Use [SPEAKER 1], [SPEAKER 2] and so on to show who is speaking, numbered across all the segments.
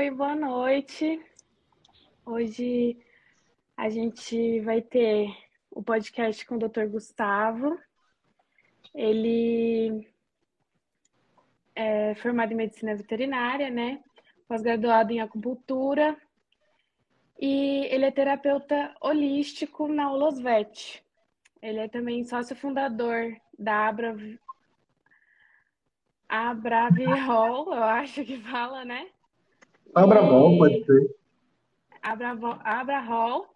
[SPEAKER 1] Oi, boa noite. Hoje a gente vai ter o podcast com o Dr. Gustavo. Ele é formado em medicina veterinária, né? Pós-graduado em acupuntura. E ele é terapeuta holístico na Ulosvet. Ele é também sócio fundador da Abra Hall, eu acho que fala, né?
[SPEAKER 2] Abravol, pode ser.
[SPEAKER 1] Abra Hall.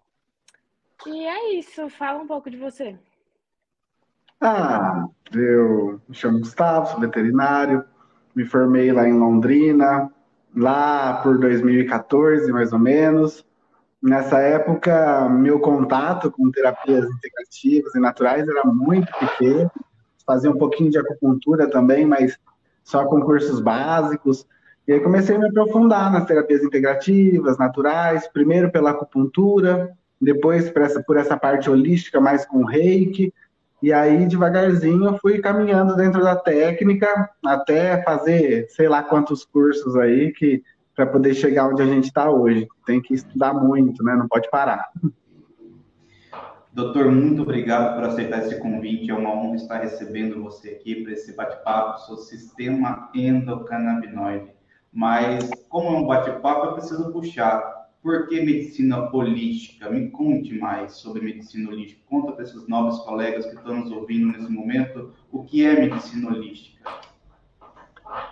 [SPEAKER 1] E é isso, fala um pouco de você.
[SPEAKER 2] Ah, eu me chamo Gustavo, sou veterinário, me formei lá em Londrina, lá por 2014, mais ou menos. Nessa época, meu contato com terapias integrativas e naturais era muito pequeno. Fazia um pouquinho de acupuntura também, mas só com cursos básicos. E aí comecei a me aprofundar nas terapias integrativas, naturais, primeiro pela acupuntura, depois por essa, por essa parte holística mais com reiki, e aí devagarzinho fui caminhando dentro da técnica até fazer sei lá quantos cursos aí que para poder chegar onde a gente está hoje. Tem que estudar muito, né? Não pode parar.
[SPEAKER 3] Doutor, muito obrigado por aceitar esse convite. É uma honra estar recebendo você aqui para esse bate-papo sobre o sistema endocannabinoide. Mas, como é um bate-papo, eu preciso puxar. Por que medicina holística? Me conte mais sobre medicina holística. Conta para esses novos colegas que estão nos ouvindo nesse momento o que é medicina holística.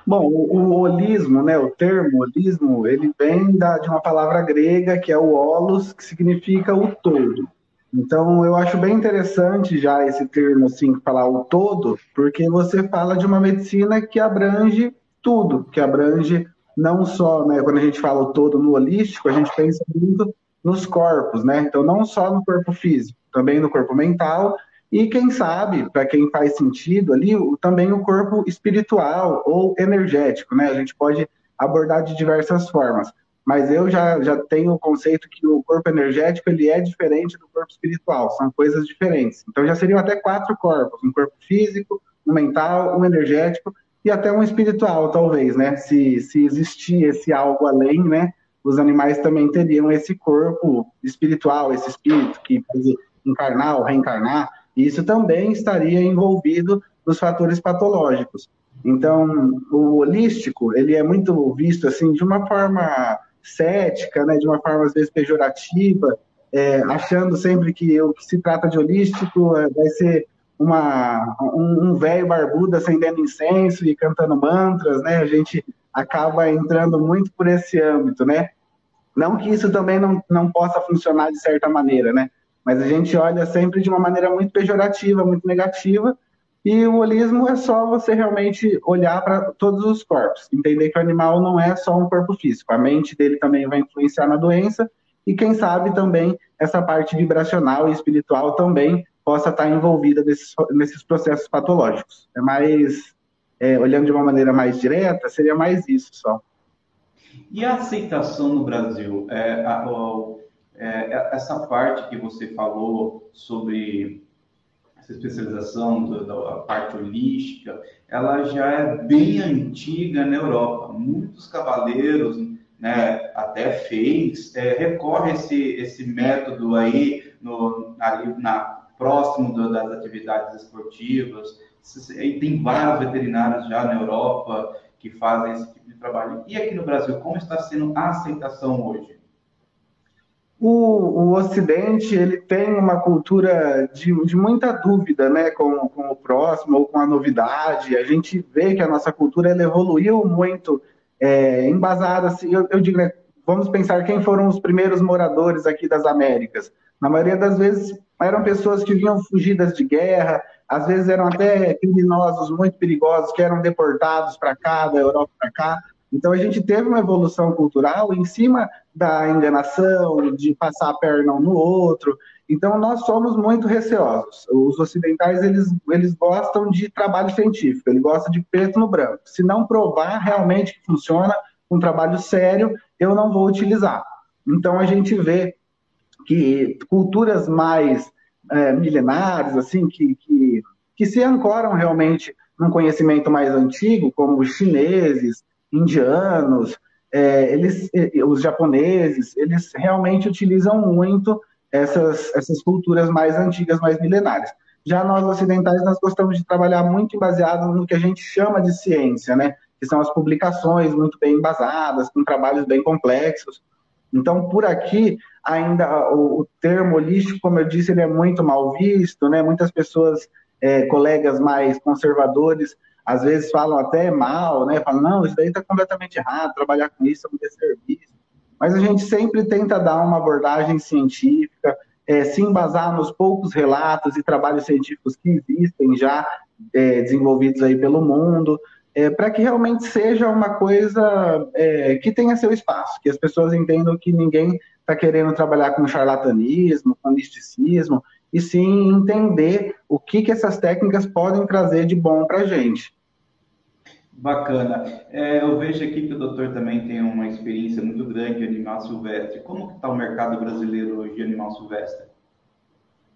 [SPEAKER 2] Bom, o, o holismo, né, o termo holismo, ele vem da, de uma palavra grega que é o holos, que significa o todo. Então, eu acho bem interessante já esse termo, assim, falar o todo, porque você fala de uma medicina que abrange tudo, que abrange não só, né, quando a gente fala o todo no holístico, a gente pensa muito nos corpos, né? Então, não só no corpo físico, também no corpo mental e quem sabe, para quem faz sentido ali, também o corpo espiritual ou energético, né? A gente pode abordar de diversas formas. Mas eu já, já tenho o conceito que o corpo energético ele é diferente do corpo espiritual, são coisas diferentes. Então já seriam até quatro corpos: um corpo físico, um mental, um energético e até um espiritual, talvez, né? Se, se existir esse algo além, né? Os animais também teriam esse corpo espiritual, esse espírito que pode encarnar ou reencarnar. E isso também estaria envolvido nos fatores patológicos. Então, o holístico, ele é muito visto assim de uma forma cética, né, de uma forma às vezes pejorativa, é, achando sempre que o que se trata de holístico é, vai ser uma, um velho barbudo acendendo incenso e cantando mantras, né? A gente acaba entrando muito por esse âmbito, né? Não que isso também não, não possa funcionar de certa maneira, né? Mas a gente olha sempre de uma maneira muito pejorativa, muito negativa, e o holismo é só você realmente olhar para todos os corpos, entender que o animal não é só um corpo físico, a mente dele também vai influenciar na doença, e quem sabe também essa parte vibracional e espiritual também possa estar envolvida nesses, nesses processos patológicos. É mais, é, olhando de uma maneira mais direta, seria mais isso só.
[SPEAKER 3] E a aceitação no Brasil? É, a, a, é, essa parte que você falou sobre essa especialização do, da parte holística, ela já é bem antiga na Europa. Muitos cavaleiros, né, até fez, é, recorre esse, esse método aí no, ali na próximo do, das atividades esportivas. E tem vários veterinários já na Europa que fazem esse tipo de trabalho. E aqui no Brasil, como está sendo a aceitação hoje?
[SPEAKER 2] O, o Ocidente ele tem uma cultura de, de muita dúvida né, com, com o próximo ou com a novidade. A gente vê que a nossa cultura ela evoluiu muito é, embasada. Assim, eu, eu digo, né, vamos pensar quem foram os primeiros moradores aqui das Américas. Na maioria das vezes eram pessoas que vinham fugidas de guerra, às vezes eram até criminosos muito perigosos que eram deportados para cá, da Europa para cá. Então a gente teve uma evolução cultural em cima da enganação, de passar a perna um no outro. Então nós somos muito receosos. Os ocidentais eles, eles gostam de trabalho científico, eles gostam de preto no branco. Se não provar realmente que funciona, um trabalho sério, eu não vou utilizar. Então a gente vê que culturas mais é, milenares, assim, que, que, que se ancoram realmente num conhecimento mais antigo, como os chineses, indianos, é, eles, os japoneses, eles realmente utilizam muito essas, essas culturas mais antigas, mais milenares. Já nós ocidentais, nós gostamos de trabalhar muito baseado no que a gente chama de ciência, né? Que são as publicações muito bem embasadas, com trabalhos bem complexos. Então, por aqui, ainda o, o termo holístico, como eu disse, ele é muito mal visto, né? Muitas pessoas, é, colegas mais conservadores, às vezes falam até mal, né? Falam, não, isso daí está completamente errado, trabalhar com isso é um desserviço. Mas a gente sempre tenta dar uma abordagem científica, é, se embasar nos poucos relatos e trabalhos científicos que existem já é, desenvolvidos aí pelo mundo, é, para que realmente seja uma coisa é, que tenha seu espaço, que as pessoas entendam que ninguém está querendo trabalhar com charlatanismo, com misticismo, e sim entender o que, que essas técnicas podem trazer de bom para a gente.
[SPEAKER 3] Bacana. É, eu vejo aqui que o doutor também tem uma experiência muito grande de animal silvestre. Como está o mercado brasileiro hoje de animal silvestre?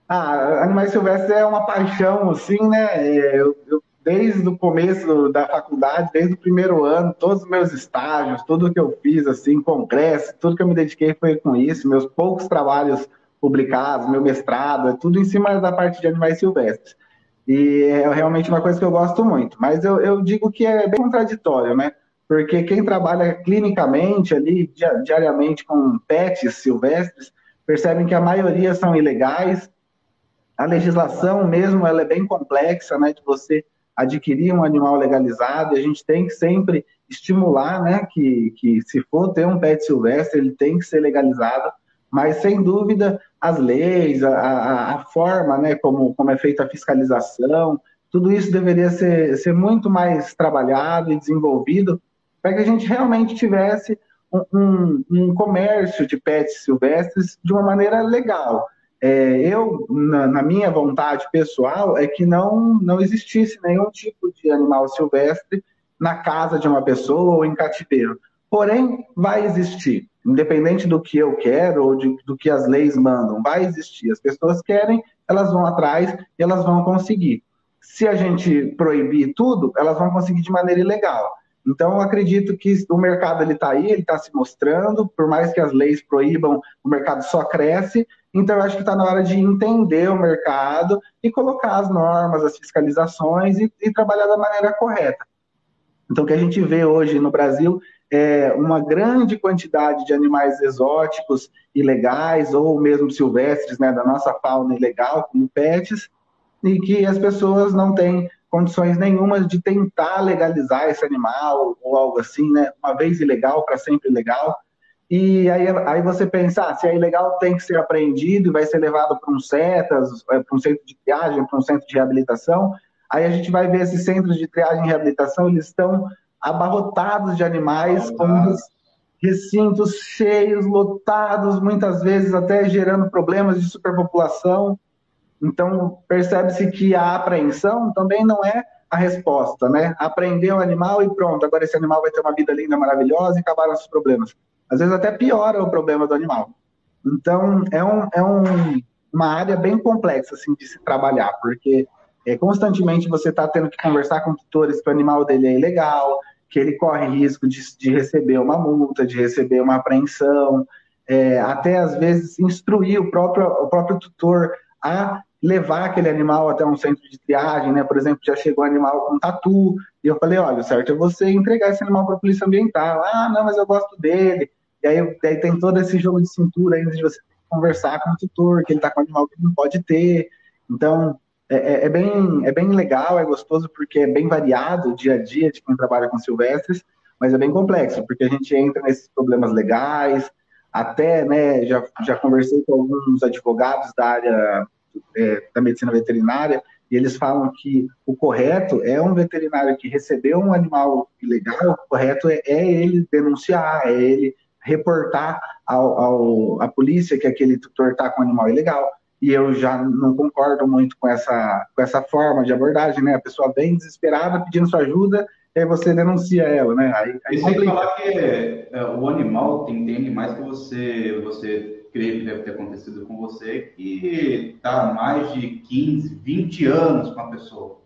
[SPEAKER 2] Ah, animais silvestres é uma paixão, assim, né? É, eu, eu, desde o começo da faculdade, desde o primeiro ano, todos os meus estágios, tudo que eu fiz, assim, congresso, tudo que eu me dediquei foi com isso. Meus poucos trabalhos publicados, meu mestrado, é tudo em cima da parte de animais silvestres. E é realmente uma coisa que eu gosto muito. Mas eu, eu digo que é bem contraditório, né? Porque quem trabalha clinicamente ali, diariamente com pets silvestres, percebem que a maioria são ilegais. A legislação mesmo, ela é bem complexa, né? De você adquirir um animal legalizado, e a gente tem que sempre estimular, né? Que, que se for ter um pet silvestre, ele tem que ser legalizado. Mas, sem dúvida, as leis, a, a, a, forma né, como, como é feita a fiscalização, tudo isso deveria ser, ser muito mais trabalhado e desenvolvido para que a gente realmente tivesse um, um, um, comércio de pets silvestres de uma maneira legal. É, eu, na, na, minha vontade pessoal, é que não, não existisse nenhum tipo de animal silvestre na casa de uma pessoa ou em cativeiro. Porém, vai existir independente do que eu quero ou de, do que as leis mandam, vai existir. As pessoas querem, elas vão atrás e elas vão conseguir. Se a gente proibir tudo, elas vão conseguir de maneira ilegal. Então, eu acredito que o mercado está aí, ele está se mostrando, por mais que as leis proíbam, o mercado só cresce. Então, eu acho que está na hora de entender o mercado e colocar as normas, as fiscalizações e, e trabalhar da maneira correta. Então, o que a gente vê hoje no Brasil é, uma grande quantidade de animais exóticos ilegais ou mesmo silvestres, né, da nossa fauna ilegal, como pets, e que as pessoas não têm condições nenhumas de tentar legalizar esse animal ou algo assim, né, uma vez ilegal para sempre ilegal. E aí, aí você pensa, ah, se é ilegal tem que ser apreendido e vai ser levado para um CETAS, é, para um centro de triagem, para um centro de reabilitação. Aí a gente vai ver esses centros de triagem e reabilitação, eles estão abarrotados de animais, com recintos cheios, lotados, muitas vezes até gerando problemas de superpopulação. Então, percebe-se que a apreensão também não é a resposta, né? Aprender o animal e pronto, agora esse animal vai ter uma vida linda, maravilhosa e acabaram os problemas. Às vezes até piora o problema do animal. Então, é, um, é um, uma área bem complexa assim, de se trabalhar, porque é, constantemente você está tendo que conversar com tutores que o animal dele é ilegal, que ele corre risco de, de receber uma multa, de receber uma apreensão, é, até às vezes instruir o próprio, o próprio tutor a levar aquele animal até um centro de triagem, né? Por exemplo, já chegou um animal com tatu, e eu falei, olha, o certo é você entregar esse animal para a polícia ambiental. Ah, não, mas eu gosto dele. E aí, tem todo esse jogo de cintura ainda de você conversar com o tutor, que ele está com um animal que não pode ter. Então, é, é, é, bem, é bem legal, é gostoso porque é bem variado o dia a dia de quem trabalha com silvestres, mas é bem complexo, porque a gente entra nesses problemas legais, até, né, já, já conversei com alguns advogados da área é, da medicina veterinária, e eles falam que o correto é um veterinário que recebeu um animal ilegal, o correto é, é ele denunciar, é ele reportar ao, ao, à polícia que aquele tutor está com um animal ilegal e eu já não concordo muito com essa, com essa forma de abordagem, né? A pessoa vem desesperada pedindo sua ajuda, e aí você denuncia ela, né? Aí, aí
[SPEAKER 3] e sem falar que é, o animal, tem, animais que você, você crê que deve ter acontecido com você, que está mais de 15, 20 anos com a pessoa.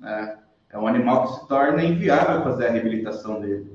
[SPEAKER 3] Né? É um animal que se torna inviável fazer a reabilitação dele.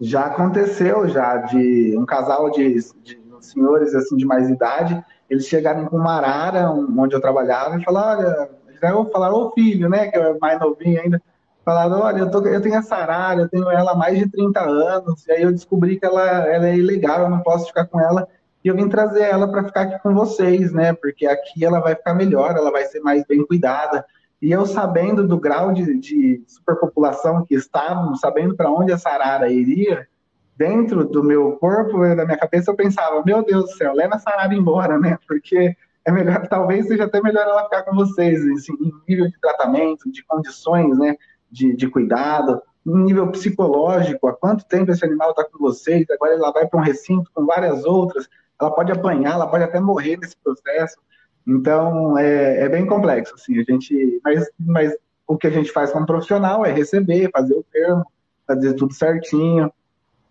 [SPEAKER 2] Já aconteceu, já, de um casal de, de senhores assim de mais idade, eles chegaram com uma arara, onde eu trabalhava, e falaram, olha, falaram, ô filho, né, que é mais novinho ainda, falaram, olha, eu, tô, eu tenho essa arara, eu tenho ela há mais de 30 anos, e aí eu descobri que ela, ela é ilegal, eu não posso ficar com ela, e eu vim trazer ela para ficar aqui com vocês, né, porque aqui ela vai ficar melhor, ela vai ser mais bem cuidada, e eu sabendo do grau de, de superpopulação que estávamos, sabendo para onde essa arara iria, dentro do meu corpo, da minha cabeça, eu pensava, meu Deus do céu, leva essa arara embora, né? Porque é melhor, talvez seja até melhor ela ficar com vocês, assim, em nível de tratamento, de condições, né? De, de cuidado, em nível psicológico, há quanto tempo esse animal está com vocês, agora ela vai para um recinto com várias outras, ela pode apanhar, ela pode até morrer nesse processo. Então, é, é bem complexo, assim, a gente, mas, mas o que a gente faz como profissional é receber, fazer o termo, fazer tudo certinho,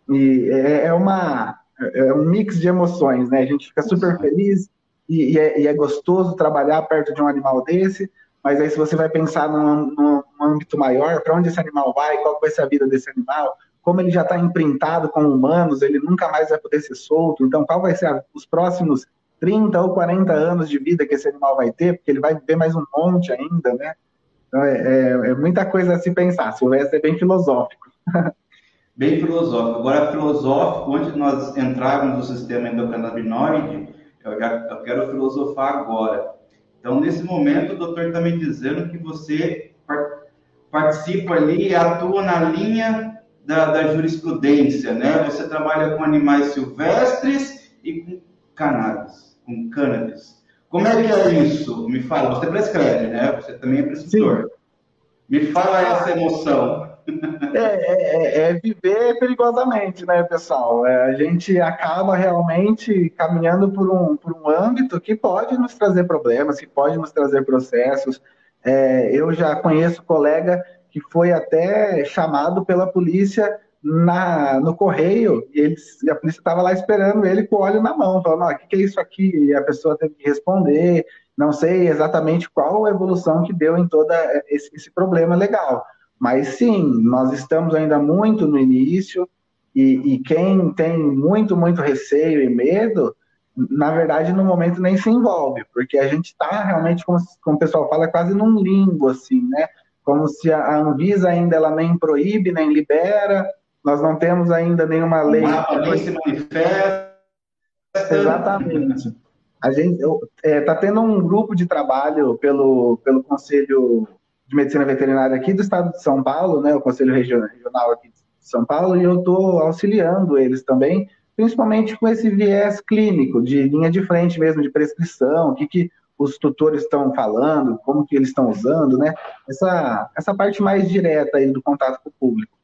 [SPEAKER 2] e é, é uma, é um mix de emoções, né? A gente fica super feliz e, e, é, e é, gostoso trabalhar perto de um animal desse, mas aí se você vai pensar num, num âmbito maior, para onde esse animal vai, qual vai ser a vida desse animal, como ele já está imprintado com humanos, ele nunca mais vai poder ser solto, então qual vai ser a, os próximos 30 ou 40 anos de vida que esse animal vai ter, porque ele vai viver mais um monte ainda, né? Então é, é, é muita coisa a se pensar, houvesse é bem filosófico.
[SPEAKER 3] bem filosófico. Agora, filosófico, antes de nós entrarmos no sistema endocannabinoide, eu, já, eu quero filosofar agora. Então, nesse momento, o doutor está me dizendo que você participa ali e atua na linha da, da jurisprudência, né? Você trabalha com animais silvestres e com cannabis com cannabis. Como é que é isso? Me fala, você prescreve, né? Você também é prescritor. Sim. Me fala essa emoção.
[SPEAKER 2] É, é, é, é, viver perigosamente, né, pessoal? É, a gente acaba realmente caminhando por um, por um âmbito que pode nos trazer problemas, que pode nos trazer processos. É, eu já conheço colega que foi até chamado pela polícia na, no correio e, eles, e a polícia estava lá esperando ele com o óleo na mão, falando: o que, que é isso aqui? E a pessoa teve que responder. Não sei exatamente qual a evolução que deu em todo esse, esse problema legal. Mas sim, nós estamos ainda muito no início, e, e, quem tem muito, muito receio e medo, na verdade, no momento nem se envolve, porque a gente está realmente, como, como o pessoal fala, quase num limbo, assim, né? Como se a Anvisa ainda ela nem proíbe, nem libera, nós não temos ainda nenhuma lei. O
[SPEAKER 3] mapa nem se manifesta.
[SPEAKER 2] Exatamente. A gente está é, tá tendo um grupo de trabalho pelo, pelo Conselho de Medicina Veterinária aqui do Estado de São Paulo, né, o Conselho Regional aqui de São Paulo, e eu estou auxiliando eles também, principalmente com esse viés clínico, de linha de frente mesmo, de prescrição, o que, que os tutores estão falando, como que eles estão usando, né? Essa, essa parte mais direta aí do contato com o público.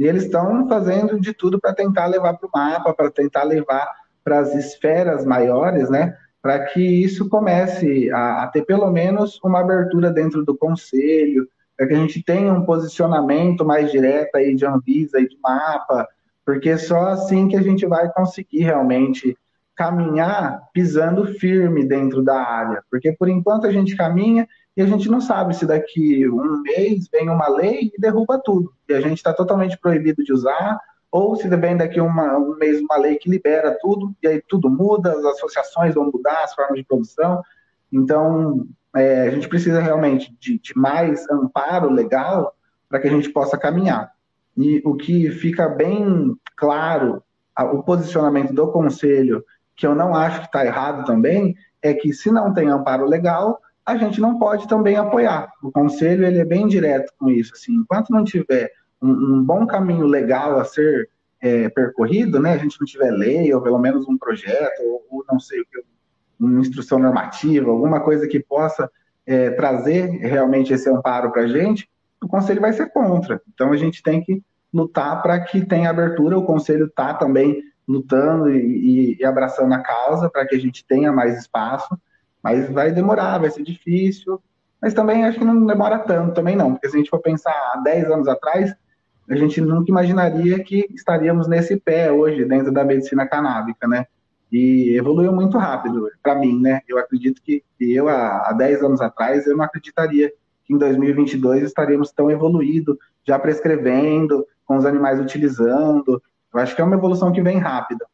[SPEAKER 2] E eles estão fazendo de tudo para tentar levar para o mapa, para tentar levar para as esferas maiores, né? Para que isso comece a, a, ter pelo menos uma abertura dentro do conselho, para que a gente tenha um posicionamento mais direto aí de Anvisa e de mapa, porque só assim que a gente vai conseguir realmente caminhar pisando firme dentro da área, porque por enquanto a gente caminha a gente não sabe se daqui um mês vem uma lei e derruba tudo, e a gente está totalmente proibido de usar, ou se vem daqui uma, um mês uma lei que libera tudo, e aí tudo muda, as associações vão mudar, as formas de produção. Então, é, a gente precisa realmente de, de mais amparo legal para que a gente possa caminhar. E o que fica bem claro, o posicionamento do conselho, que eu não acho que está errado também, é que se não tem amparo legal, a gente não pode também apoiar. O conselho ele é bem direto com isso. Assim, enquanto não tiver um, um bom caminho legal a ser é, percorrido, né, a gente não tiver lei ou pelo menos um projeto ou, ou não sei o que, uma instrução normativa, alguma coisa que possa é, trazer realmente esse amparo para a gente, o conselho vai ser contra. Então a gente tem que lutar para que tenha abertura. O conselho está também lutando e, e abraçando a causa para que a gente tenha mais espaço mas vai demorar, vai ser difícil. Mas também acho que não demora tanto, também não. Porque se a gente for pensar há 10 anos atrás, a gente nunca imaginaria que estaríamos nesse pé hoje dentro da medicina canábica, né? E evoluiu muito rápido, para mim, né? Eu acredito que, eu, há, 10 anos atrás, eu não acreditaria que em 2022 estaríamos tão evoluídos, já prescrevendo, com os animais utilizando. Eu acho que é uma evolução que vem rápida.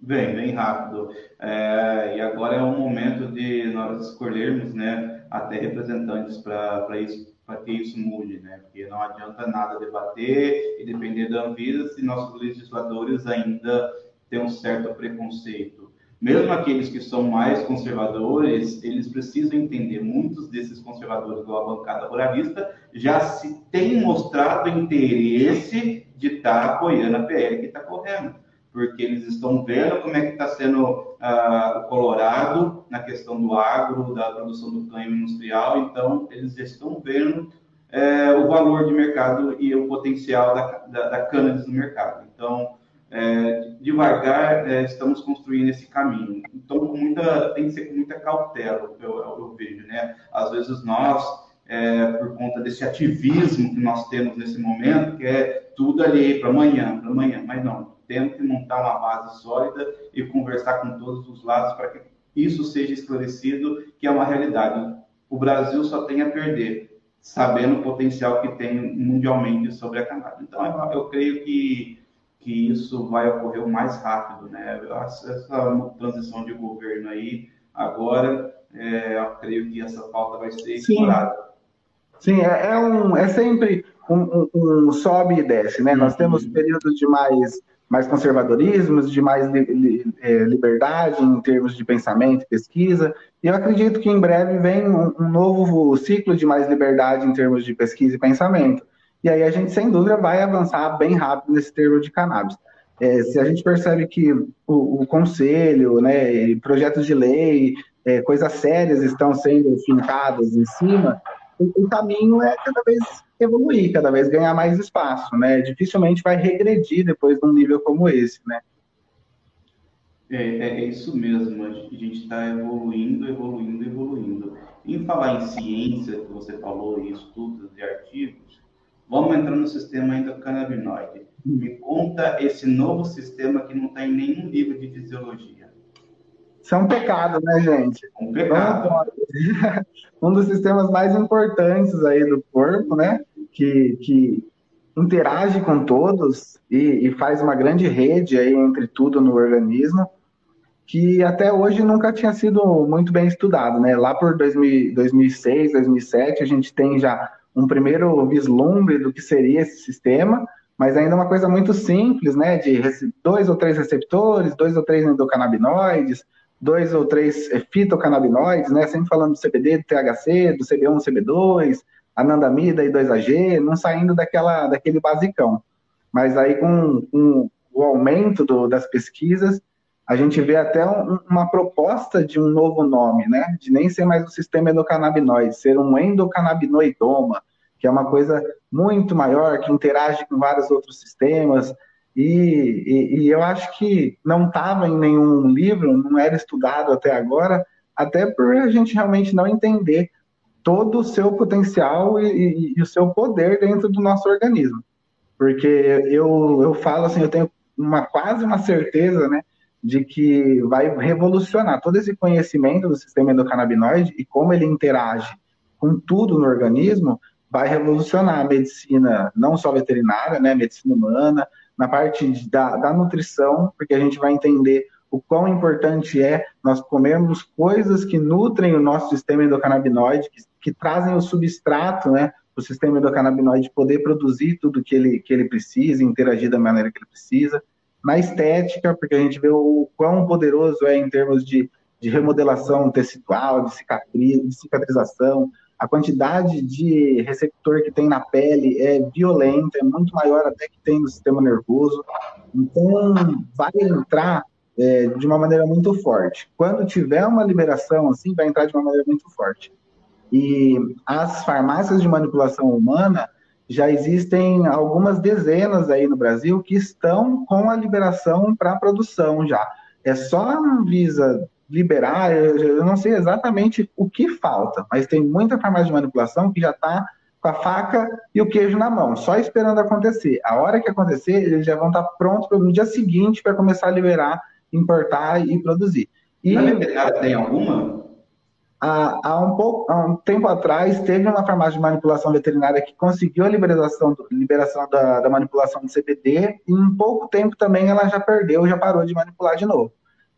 [SPEAKER 3] Vem, bem rápido. É, e agora é o momento de nós escolhermos, né, até representantes para isso, para que isso mude, né? Porque não adianta nada debater e depender da Anvisa se nossos legisladores ainda têm um certo preconceito. Mesmo aqueles que são mais conservadores, eles precisam entender. Muitos desses conservadores da bancada ruralista já se têm mostrado interesse de estar tá apoiando a PL que está correndo porque eles estão vendo como é que está sendo uh, o Colorado na questão do agro, da produção do cânhamo industrial, então eles estão vendo é, o valor de mercado e o potencial da, da, da cannabis no mercado. Então, é, devagar é, estamos construindo esse caminho. Então, muita, tem que ser com muita cautela, eu, eu, vejo, né? Às vezes nós, por conta desse ativismo que nós temos nesse momento, que é tudo ali para amanhã, para amanhã, mas não temos que montar uma base sólida e conversar com todos os lados para que isso seja esclarecido, que é uma realidade. O Brasil só tem a perder, sabendo o potencial que tem mundialmente sobre a cannabis. Então, eu, eu creio que, que isso vai ocorrer o mais rápido, né? Essa transição de governo aí, agora, é, eu creio que essa pauta vai ser explorada.
[SPEAKER 2] Sim, é, é, um, é sempre um, um, um, sobe e desce, né? Uhum. Nós temos períodos de mais mais conservadorismos, de mais li, li, é, liberdade em termos de pensamento e pesquisa. E eu acredito que em breve vem um, um, novo ciclo de mais liberdade em termos de pesquisa e pensamento. E aí a gente, sem dúvida, vai avançar bem rápido nesse termo de cannabis. É, se a gente percebe que o, o conselho, né, projetos de lei, é, coisas sérias estão sendo fincadas em cima, o, o caminho é cada vez evoluir, cada vez ganhar mais espaço, né? Dificilmente vai regredir depois de um nível como esse, né?
[SPEAKER 3] É, é, é isso mesmo, a gente está evoluindo, evoluindo, evoluindo. Em falar em ciência, que você falou, em estudos e artigos, vamos entrar no sistema ainda canabinoide. Me conta esse novo sistema que não está em nenhum livro de fisiologia.
[SPEAKER 2] Isso é um pecado, né, gente?
[SPEAKER 3] Um pecado.
[SPEAKER 2] um dos sistemas mais importantes aí do corpo, né? Que, que interage com todos e, e, faz uma grande rede aí entre tudo no organismo, que até hoje nunca tinha sido muito bem estudado, né? Lá por 2000, 2006, 2007, a gente tem já um primeiro vislumbre do que seria esse sistema, mas ainda uma coisa muito simples, né? De dois ou três receptores, dois ou três endocannabinoides, dois ou três é, fitocannabinoides, né? Sempre falando do CBD, do THC, do CB1, CB2, anandamida e 2AG, não saindo daquela, daquele basicão. Mas aí com, com o aumento do, das pesquisas, a gente vê até um, uma proposta de um novo nome, né? De nem ser mais o sistema endocannabinoide, ser um endocannabinoidoma, que é uma coisa muito maior, que interage com vários outros sistemas, e, e, e eu acho que não estava em nenhum livro, não era estudado até agora, até por a gente realmente não entender todo o seu potencial e, e, o seu poder dentro do nosso organismo. Porque eu, eu falo assim, eu tenho uma quase uma certeza, né, de que vai revolucionar todo esse conhecimento do sistema endocannabinoide e como ele interage com tudo no organismo, vai revolucionar a medicina, não só veterinária, né, medicina humana, na parte da, da nutrição, porque a gente vai entender o quão importante é nós comermos coisas que nutrem o nosso sistema endocannabinoide, que, que trazem o substrato, né, o sistema endocannabinoide poder produzir tudo que ele, que ele precisa, interagir da maneira que ele precisa. Na estética, porque a gente vê o quão poderoso é em termos de, de remodelação tecidual, de, cicatriz, de cicatrização, a quantidade de receptor que tem na pele é violenta, é muito maior até que tem no sistema nervoso. Então, vai entrar é, de uma maneira muito forte. Quando tiver uma liberação assim, vai entrar de uma maneira muito forte. E as farmácias de manipulação humana já existem algumas dezenas aí no Brasil que estão com a liberação para produção já. É só a Anvisa liberar, eu não sei exatamente o que falta, mas tem muita farmácia de manipulação que já está com a faca e o queijo na mão, só esperando acontecer. A hora que acontecer, eles já vão estar tá prontos no dia seguinte para começar a liberar, importar e produzir. E
[SPEAKER 3] na veterinária tem alguma?
[SPEAKER 2] há, há, um pouco, há um tempo atrás, teve uma farmácia de manipulação veterinária que conseguiu a liberação, liberação da, da manipulação do CBD, e em pouco tempo também ela já perdeu, já parou de manipular de novo.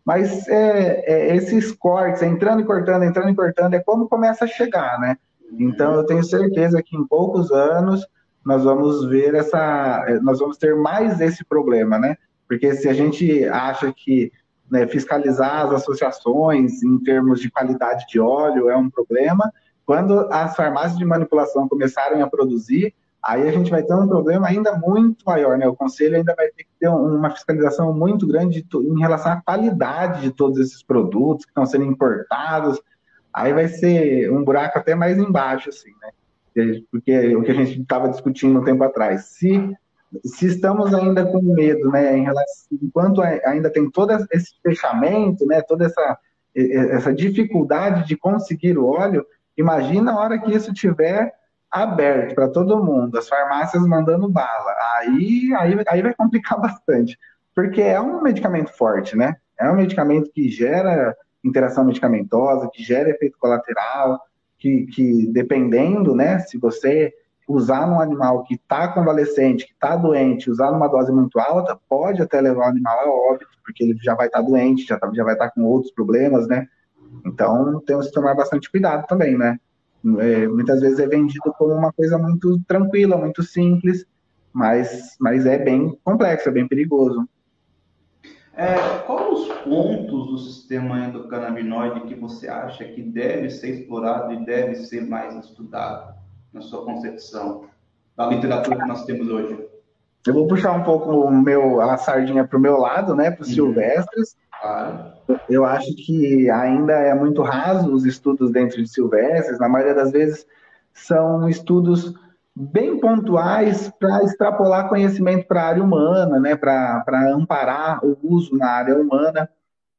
[SPEAKER 2] Mas é, é, esses cortes, entrando e cortando, entrando e cortando, é como começa a chegar, né? Então eu tenho certeza que em poucos anos nós vamos ver essa, nós vamos ter mais esse problema, né? Porque se a gente acha que né, fiscalizar as associações em termos de qualidade de óleo é um problema. Quando as farmácias de manipulação começarem a produzir, aí a gente vai ter um problema ainda muito maior, né? O conselho ainda vai ter que ter uma fiscalização muito grande em relação à qualidade de todos esses produtos que estão sendo importados. Aí vai ser um buraco até mais embaixo, assim, né? Porque o que a gente estava discutindo um tempo atrás. Se se estamos ainda com medo, né, em relação, enquanto ainda tem todo esse fechamento, né, toda essa, essa dificuldade de conseguir o óleo, imagina a hora que isso tiver aberto para todo mundo, as farmácias mandando bala, aí, aí, aí vai complicar bastante, porque é um medicamento forte, né, é um medicamento que gera interação medicamentosa, que gera efeito colateral, que, que dependendo, né, se você usar num animal que está convalescente, que está doente, usar numa dose muito alta, pode até levar o animal a óbito, porque ele já vai estar tá doente, já, tá, já vai estar tá com outros problemas, né? Então, temos que tomar bastante cuidado também, né? É, muitas vezes é vendido como uma coisa muito tranquila, muito simples, mas, mas é bem complexo, é bem perigoso.
[SPEAKER 3] É, quais os pontos do sistema endocannabinoide que você acha que deve ser explorado e deve ser mais estudado? na sua concepção, da literatura que nós temos hoje?
[SPEAKER 2] Eu vou puxar um pouco o meu, a sardinha para o meu lado, né, para os uhum. silvestres. Eu acho que ainda é muito raso os estudos dentro de silvestres. Na maioria das vezes são estudos bem pontuais para extrapolar conhecimento para a área humana, né, para amparar o uso na área humana.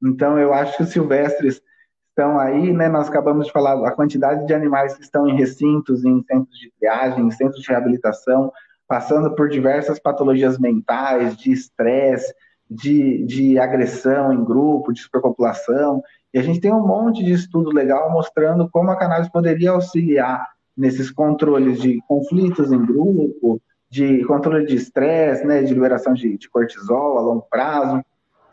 [SPEAKER 2] Então, eu acho que os silvestres estão aí, né? Nós acabamos de falar a quantidade de animais que estão em recintos, em centros de triagem, em centros de reabilitação, passando por diversas patologias mentais, de estresse, de, de agressão em grupo, de superpopulação. E a gente tem um monte de estudo legal mostrando como a cannabis poderia auxiliar nesses controles de conflitos em grupo, de controle de estresse, né, de liberação de, de cortisol a longo prazo.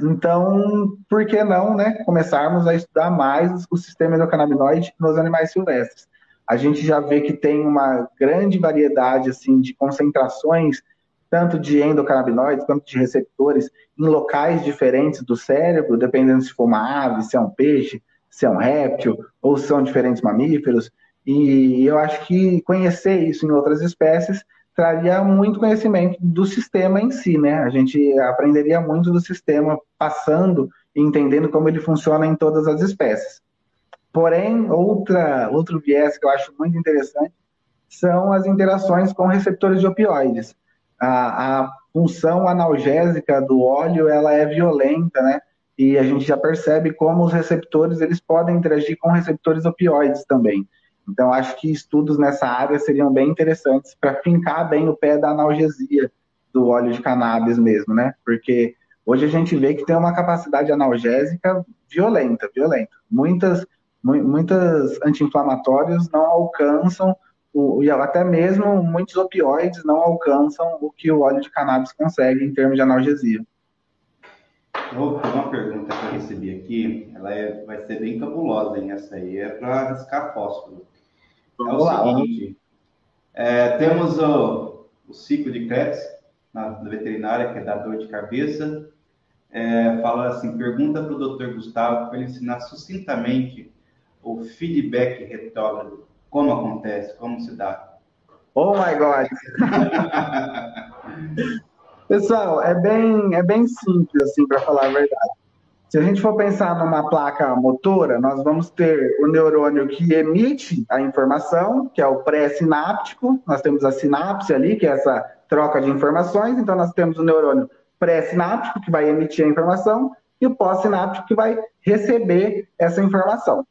[SPEAKER 2] Então, por que não, né, começarmos a estudar mais o sistema endocannabinoide nos animais silvestres? A gente já vê que tem uma grande variedade assim de concentrações tanto de endocannabinoides quanto de receptores em locais diferentes do cérebro, dependendo se for uma ave, se é um peixe, se é um réptil ou são diferentes mamíferos. E eu acho que conhecer isso em outras espécies traria muito conhecimento do sistema em si, né? A gente aprenderia muito do sistema passando e entendendo como ele funciona em todas as espécies. Porém, outra, outro viés que eu acho muito interessante são as interações com receptores de opioides. A, a função analgésica do óleo ela é violenta, né? E a gente já percebe como os receptores eles podem interagir com receptores opioides também. Então, acho que estudos nessa área seriam bem interessantes para fincar bem o pé da analgesia do óleo de cannabis mesmo, né? Porque hoje a gente vê que tem uma capacidade analgésica violenta, violenta. Muitas, muitas anti-inflamatórios não alcançam, o, e até mesmo muitos opioides não alcançam o que o óleo de cannabis consegue em termos de analgesia.
[SPEAKER 3] Vou fazer uma pergunta que eu recebi aqui, ela é, vai ser bem cabulosa, hein? Essa aí é para riscar fósforo. É o seguinte, é, temos o, o ciclo de Krebs na, na, veterinária, que é da dor de cabeça. É, fala assim, pergunta para o doutor Gustavo para ele ensinar sucintamente o feedback retrógrado. Como acontece, como se dá.
[SPEAKER 2] Oh my God! Pessoal, é bem, é bem simples, assim, para falar a verdade. Se a gente for pensar numa placa motora, nós vamos ter o neurônio que emite a informação, que é o pré-sináptico, nós temos a sinapse ali, que é essa troca de informações, então nós temos o neurônio pré-sináptico, que vai emitir a informação, e o pós-sináptico, que vai receber essa informação.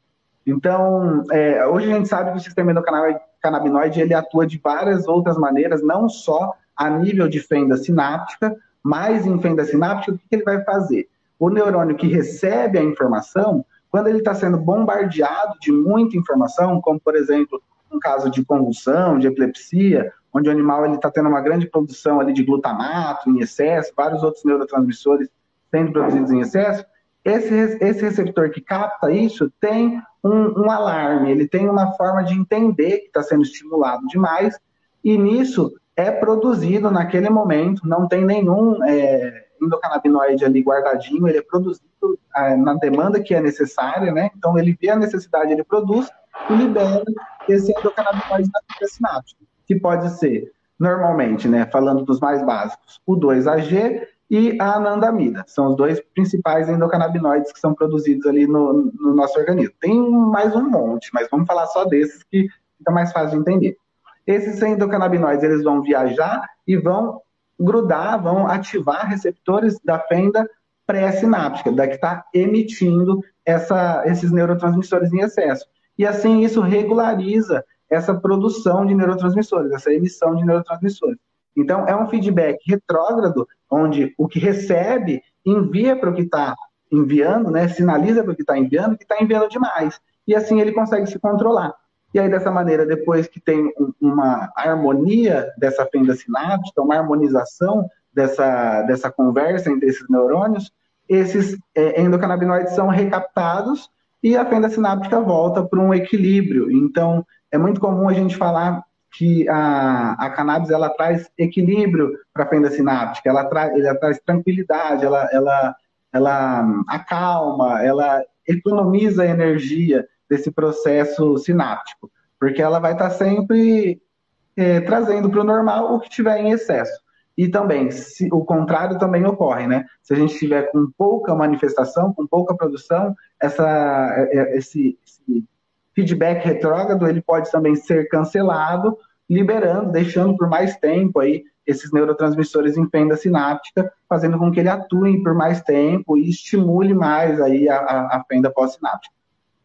[SPEAKER 2] Então, é, hoje a gente sabe que o sistema endocannabinoide ele atua de várias outras maneiras, não só a nível de fenda sináptica, mas em fenda sináptica, o que ele vai fazer? o neurônio que recebe a informação, quando ele está sendo bombardeado de muita informação, como por exemplo, um caso de convulsão, de epilepsia, onde o animal está tendo uma grande produção ali de glutamato em excesso, vários outros neurotransmissores sendo produzidos em excesso, esse, esse receptor que capta isso tem um, um alarme, ele tem uma forma de entender que está sendo estimulado demais, e nisso é produzido naquele momento, não tem nenhum é, endocannabinoide ali guardadinho, ele é produzido é, na demanda que é necessária, né? Então ele vê a necessidade, ele produz e libera esse endocannabinoide na fibra sináptica, que pode ser, normalmente, né, falando dos mais básicos, o 2-AG e a anandamida. São os dois principais endocannabinoides que são produzidos ali no, no nosso organismo. Tem mais um monte, mas vamos falar só desses que fica mais fácil de entender. Esses endocannabinoides eles vão viajar e vão grudar, vão ativar receptores da fenda pré-sináptica, da que está emitindo essa, esses neurotransmissores em excesso. E assim isso regulariza essa produção de neurotransmissores, essa emissão de neurotransmissores. Então, é um feedback retrógrado, onde o que recebe envia para o que está enviando, né, sinaliza para o que está enviando, que está enviando demais. E assim ele consegue se controlar. E aí, dessa maneira, depois que tem uma harmonia dessa fenda sináptica, uma harmonização dessa, dessa conversa entre esses neurônios, esses é, endocannabinoides são recaptados e a fenda sináptica volta para um equilíbrio. Então, é muito comum a gente falar que a, a cannabis ela traz equilíbrio para a fenda sináptica, ela, tra, ela traz tranquilidade, ela, ela, ela acalma, ela economiza energia desse processo sináptico, porque ela vai estar tá sempre é, trazendo para o normal o que tiver em excesso. E também, se, o contrário também ocorre, né? Se a gente tiver com pouca manifestação, com pouca produção, essa, é, é, esse, esse feedback retrógrado ele pode também ser cancelado, liberando, deixando por mais tempo aí esses neurotransmissores em fenda sináptica, fazendo com que ele atue por mais tempo e estimule mais aí a, a fenda pós-sináptica.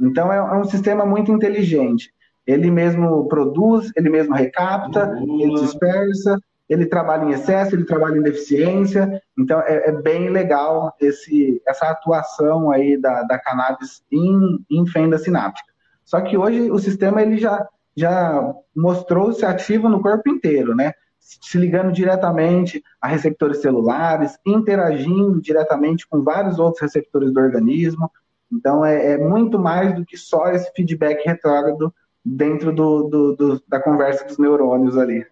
[SPEAKER 2] Então é, é, um sistema muito inteligente. Ele mesmo produz, ele mesmo recapta, ele dispersa, ele trabalha em excesso, ele trabalha em deficiência. Então é, é bem legal esse, essa atuação aí da, da cannabis em, em fenda sináptica. Só que hoje o sistema ele já, já mostrou-se ativo no corpo inteiro, né? Se ligando diretamente a receptores celulares, interagindo diretamente com vários outros receptores do organismo. Então, é, é muito mais do que só esse feedback retrógrado dentro do, do, do, da conversa dos neurônios ali.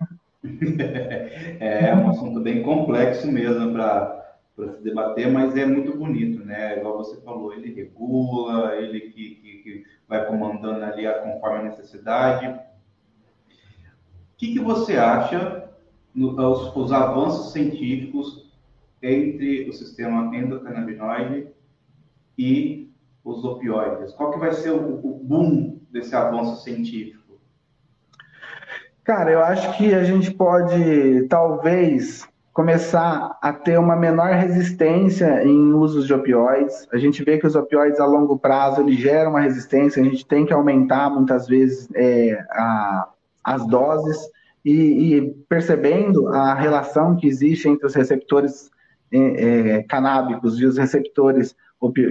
[SPEAKER 3] É um assunto bem complexo mesmo para se debater, mas é muito bonito, né? Igual você falou, ele regula, ele que, que, que vai comandando ali conforme a necessidade. O que, que você acha nos os avanços científicos entre o sistema endocannabinoide e os opioides? Qual que vai ser o, o boom desse avanço científico?
[SPEAKER 2] Cara, eu acho que a gente pode, talvez, começar a ter uma menor resistência em usos de opioides. A gente vê que os opioides a longo prazo eles geram uma resistência, a gente tem que aumentar muitas vezes é, a, as doses e, e, percebendo a relação que existe entre os receptores é, é, canábicos e os receptores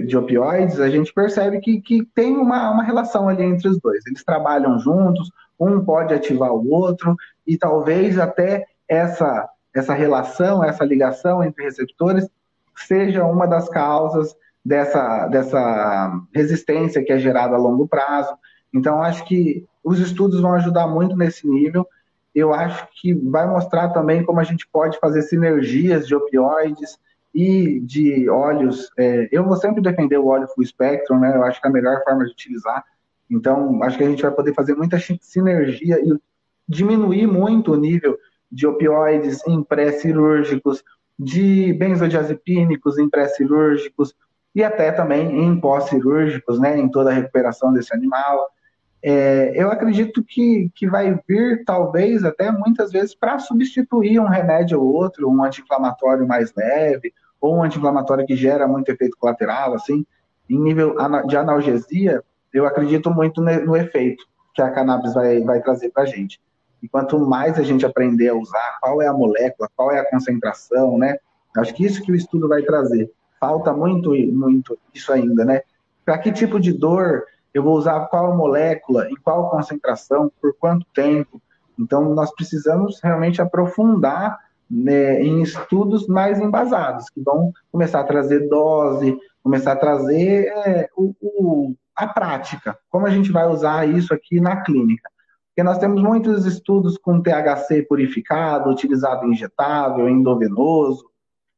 [SPEAKER 2] de opioides, a gente percebe que, que tem uma, uma relação ali entre os dois. Eles trabalham juntos, um pode ativar o outro, e talvez até essa, essa relação, essa ligação entre receptores seja uma das causas dessa, dessa resistência que é gerada a longo prazo. Então, acho que os estudos vão ajudar muito nesse nível. Eu acho que vai mostrar também como a gente pode fazer sinergias de opioides, e de óleos, é, eu vou sempre defender o óleo full spectrum, né? Eu acho que é a melhor forma de utilizar. Então, acho que a gente vai poder fazer muita sinergia e diminuir muito o nível de opioides em pré-cirúrgicos, de benzodiazepínicos em pré-cirúrgicos e até também em pós-cirúrgicos, né? Em toda a recuperação desse animal. É, eu acredito que, que vai vir, talvez, até muitas vezes, para substituir um remédio ou outro, um anti-inflamatório mais leve, ou um anti-inflamatório que gera muito efeito colateral, assim, em nível de analgesia, eu acredito muito no efeito que a cannabis vai, vai trazer para a gente. E quanto mais a gente aprender a usar, qual é a molécula, qual é a concentração, né? Acho que isso que o estudo vai trazer. Falta muito, muito isso ainda, né? para que tipo de dor eu vou usar qual molécula, em qual concentração, por quanto tempo. Então, nós precisamos realmente aprofundar né, em estudos mais embasados, que vão começar a trazer dose, começar a trazer é, o, o, a prática, como a gente vai usar isso aqui na clínica. Porque nós temos muitos estudos com THC purificado, utilizado injetável, endovenoso,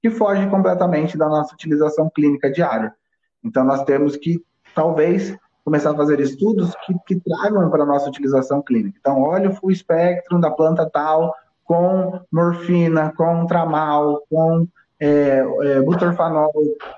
[SPEAKER 2] que foge completamente da nossa utilização clínica diária. Então, nós temos que, talvez, começar a fazer estudos que, que tragam para a nossa utilização clínica. Então, olha o full spectrum da planta tal, com morfina, com tramal, com é, é, butorfanol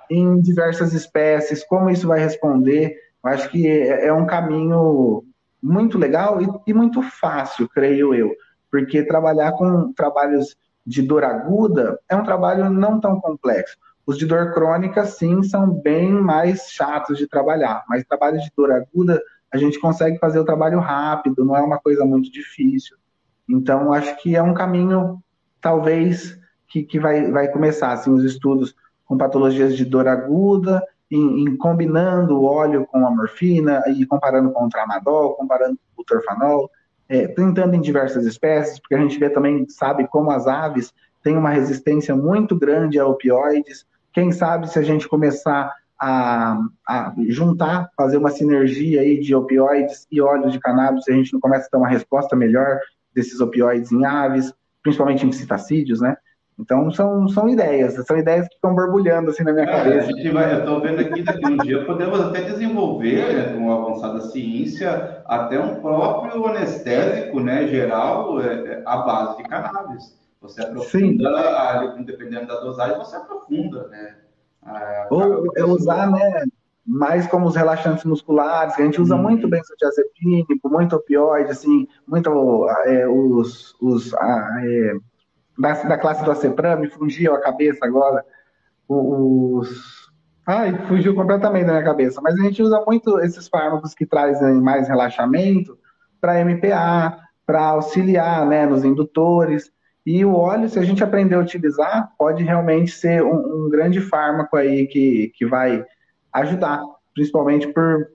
[SPEAKER 2] em diversas espécies, como isso vai responder. Eu acho que é, é um caminho muito legal e, e, muito fácil, creio eu, porque trabalhar com trabalhos de dor aguda é um trabalho não tão complexo. Os de dor crônica, sim, são bem mais chatos de trabalhar, mas trabalho de dor aguda, a gente consegue fazer o trabalho rápido, não é uma coisa muito difícil. Então, acho que é um caminho, talvez, que, que vai, vai começar, assim, os estudos com patologias de dor aguda, em, em, combinando o óleo com a morfina e comparando com o tramadol, comparando com o torfanol, é, tentando em diversas espécies, porque a gente vê também, sabe, como as aves têm uma resistência muito grande a opioides. Quem sabe se a gente começar a, a juntar, fazer uma sinergia aí de opioides e óleos de cannabis, a gente não começa a ter uma resposta melhor desses opioides em aves, principalmente em citacídeos, né? Então são, são ideias, são ideias que estão borbulhando assim na minha é, cabeça.
[SPEAKER 3] A gente vai, eu estou vendo aqui daqui um dia podemos até desenvolver né, com a avançada ciência até um próprio anestésico, né, geral, é, é à base de cannabis. Você aprofunda, a, dependendo da dosagem, você aprofunda, né?
[SPEAKER 2] A, Ou é usar, né, mais como os relaxantes musculares, que a gente usa hum. muito benzodiazepínico, muito opioide, assim, muito é, os, os a, é, da, da classe do acepram, me fugiu a cabeça agora, os... Ai, fugiu completamente da minha cabeça, mas a gente usa muito esses fármacos que trazem mais relaxamento para MPA, para auxiliar né, nos indutores, e o óleo, se a gente aprender a utilizar, pode realmente ser um, um grande fármaco aí que, que vai ajudar, principalmente por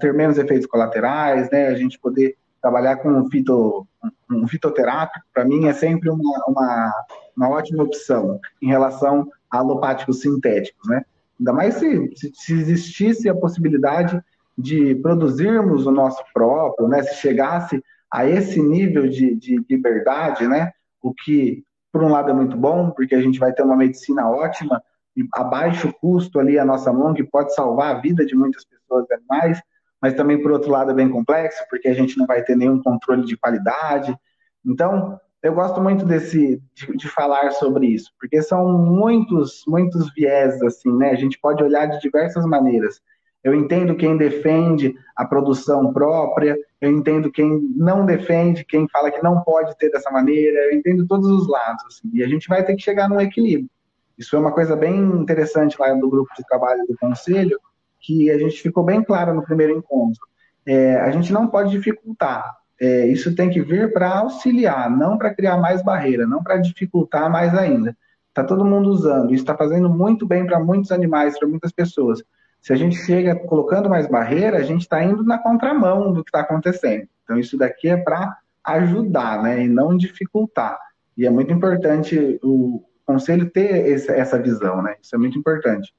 [SPEAKER 2] ter menos efeitos colaterais, né? A gente poder trabalhar com fito, um fitoterápico, para mim, é sempre uma, uma, uma, ótima opção em relação a alopáticos sintéticos, né? Ainda mais se, se existisse a possibilidade de produzirmos o nosso próprio, né? Se chegasse a esse nível de, de liberdade, né? o que, por um lado, é muito bom, porque a gente vai ter uma medicina ótima a baixo custo ali a nossa mão, que pode salvar a vida de muitas pessoas e animais, mas também, por outro lado, é bem complexo, porque a gente não vai ter nenhum controle de qualidade. Então, eu gosto muito desse de, de, falar sobre isso, porque são muitos, muitos viés, assim, né? A gente pode olhar de diversas maneiras. Eu entendo quem defende a produção própria, eu entendo quem não defende, quem fala que não pode ter dessa maneira, eu entendo todos os lados, assim, e a gente vai ter que chegar num equilíbrio. Isso foi uma coisa bem interessante lá do grupo de trabalho do conselho, que a gente ficou bem claro no primeiro encontro. É, a gente não pode dificultar. É, isso tem que vir para auxiliar, não para criar mais barreira, não para dificultar mais ainda. Está todo mundo usando. Isso está fazendo muito bem para muitos animais, para muitas pessoas. Se a gente chega colocando mais barreira, a gente está indo na contramão do que está acontecendo. Então, isso daqui é para ajudar, né, e não dificultar. E é muito importante o conselho ter essa visão, né? Isso é muito importante.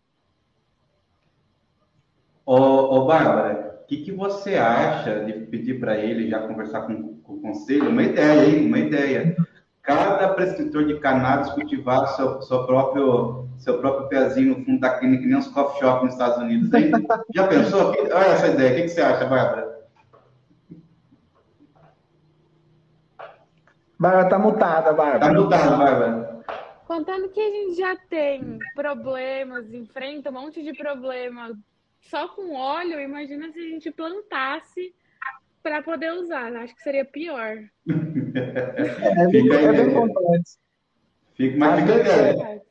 [SPEAKER 3] Ô, ô Bárbara, o que, que você acha de pedir para ele já conversar com, com, o conselho? Uma ideia, hein? Uma ideia cada prescritor de cannabis cultivar seu, seu, próprio, seu próprio pezinho no fundo da clínica, que nem uns coffee shop nos Estados Unidos. Hein? Já pensou? Olha essa ideia. O que, que você acha, Bárbara?
[SPEAKER 2] Bárbara tá mutada, Bárbara.
[SPEAKER 3] Tá mutada, Bárbara.
[SPEAKER 1] Contando que a gente já tem problemas, enfrenta um monte de problema só com óleo, imagina se a gente plantasse para poder usar. Acho que seria pior.
[SPEAKER 2] é, bem, é bem complexo.
[SPEAKER 3] Fica mais às, vezes,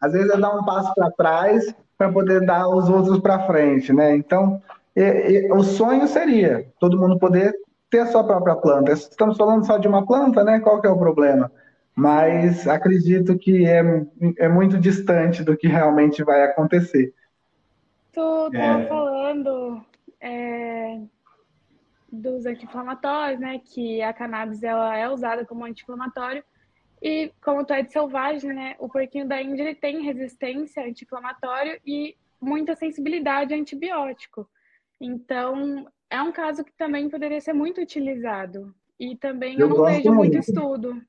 [SPEAKER 2] às vezes é dar um passo para trás para poder dar os outros para frente, né? Então, e, e, o sonho seria todo mundo poder ter a sua própria planta. Estamos falando só de uma planta, né? Qual que é o problema? Mas acredito que é, é muito distante do que realmente vai acontecer.
[SPEAKER 1] Tu estava é... falando é, dos anti-inflamatórios, né? Que a cannabis ela é usada como anti-inflamatório. E como tu é de selvagem, né? O porquinho da Índia ele tem resistência anti-inflamatório e muita sensibilidade a antibiótico. Então, é um caso que também poderia ser muito utilizado. E também eu, eu não vejo muito, muito estudo.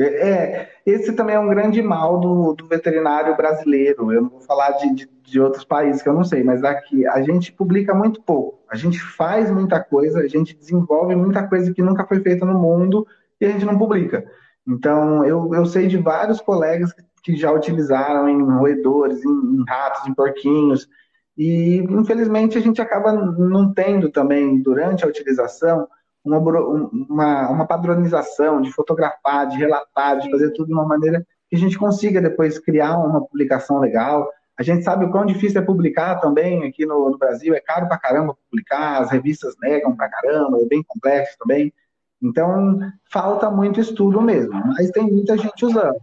[SPEAKER 2] É, é, esse também é um grande mal do, do veterinário brasileiro. Eu não vou falar de, de, de, outros países que eu não sei, mas aqui a gente publica muito pouco. A gente faz muita coisa, a gente desenvolve muita coisa que nunca foi feita no mundo e a gente não publica. Então, eu, eu sei de vários colegas que já utilizaram em roedores, em, em ratos, em porquinhos, e infelizmente a gente acaba não tendo também, durante a utilização, uma, uma, uma padronização de fotografar, de relatar, de fazer tudo de uma maneira que a gente consiga depois criar uma publicação legal. A gente sabe o quão difícil é publicar também aqui no, no Brasil, é caro pra caramba publicar, as revistas negam pra caramba, é bem complexo também. Então, falta muito estudo mesmo, mas tem muita gente usando.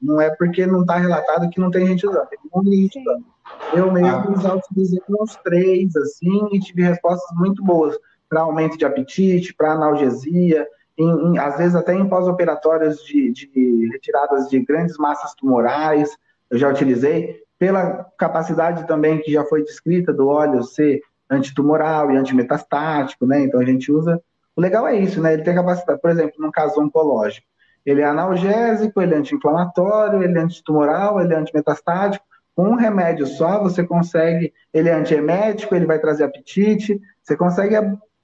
[SPEAKER 2] Não é porque não está relatado que não tem gente usando, tem muita usando. Eu mesmo ah. já utilizei uns três, assim, e tive respostas muito boas para aumento de apetite, para analgesia, em, em, às vezes até em pós-operatórios de, de retiradas de grandes massas tumorais, eu já utilizei, pela capacidade também que já foi descrita do óleo ser antitumoral e antimetastático, né? Então a gente usa o legal é isso, né? Ele tem capacidade, por exemplo, no caso oncológico, ele é analgésico, ele é anti-inflamatório, ele é antitumoral, ele é antimetastático. Com um remédio só, você consegue, ele é antiemético, ele vai trazer apetite, você consegue